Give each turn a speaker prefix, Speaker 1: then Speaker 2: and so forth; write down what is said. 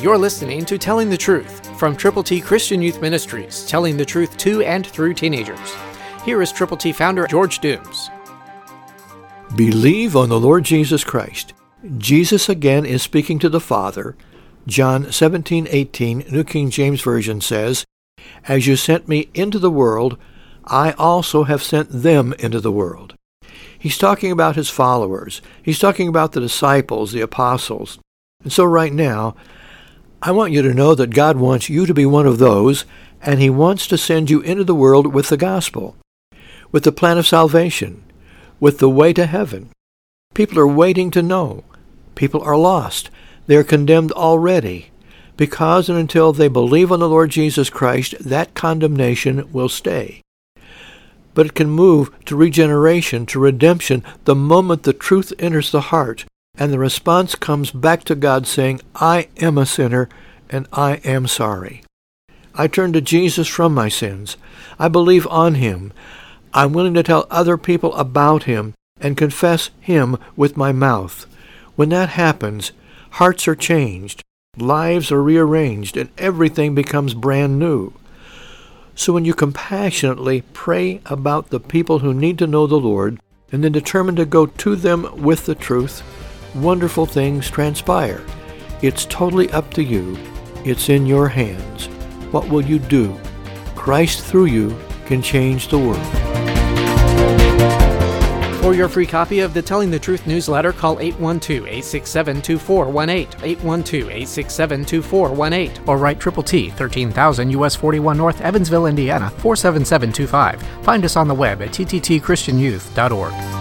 Speaker 1: You're listening to Telling the Truth from Triple T Christian Youth Ministries, telling the truth to and through teenagers. Here is Triple T founder George Dooms.
Speaker 2: Believe on the Lord Jesus Christ. Jesus again is speaking to the Father. John 17:18, New King James Version says, "As you sent me into the world, I also have sent them into the world." He's talking about his followers. He's talking about the disciples, the apostles. And so right now, I want you to know that God wants you to be one of those, and He wants to send you into the world with the gospel, with the plan of salvation, with the way to heaven. People are waiting to know. People are lost. They are condemned already. Because and until they believe on the Lord Jesus Christ, that condemnation will stay. But it can move to regeneration, to redemption, the moment the truth enters the heart and the response comes back to God saying, I am a sinner and I am sorry. I turn to Jesus from my sins. I believe on him. I'm willing to tell other people about him and confess him with my mouth. When that happens, hearts are changed, lives are rearranged, and everything becomes brand new. So when you compassionately pray about the people who need to know the Lord, and then determine to go to them with the truth, wonderful things transpire. It's totally up to you. It's in your hands. What will you do? Christ through you can change the world.
Speaker 1: For your free copy of the Telling the Truth newsletter, call 812-867-2418, 812-867-2418, or write Triple T, 13,000 US 41 North, Evansville, Indiana, 47725. Find us on the web at tttchristianyouth.org.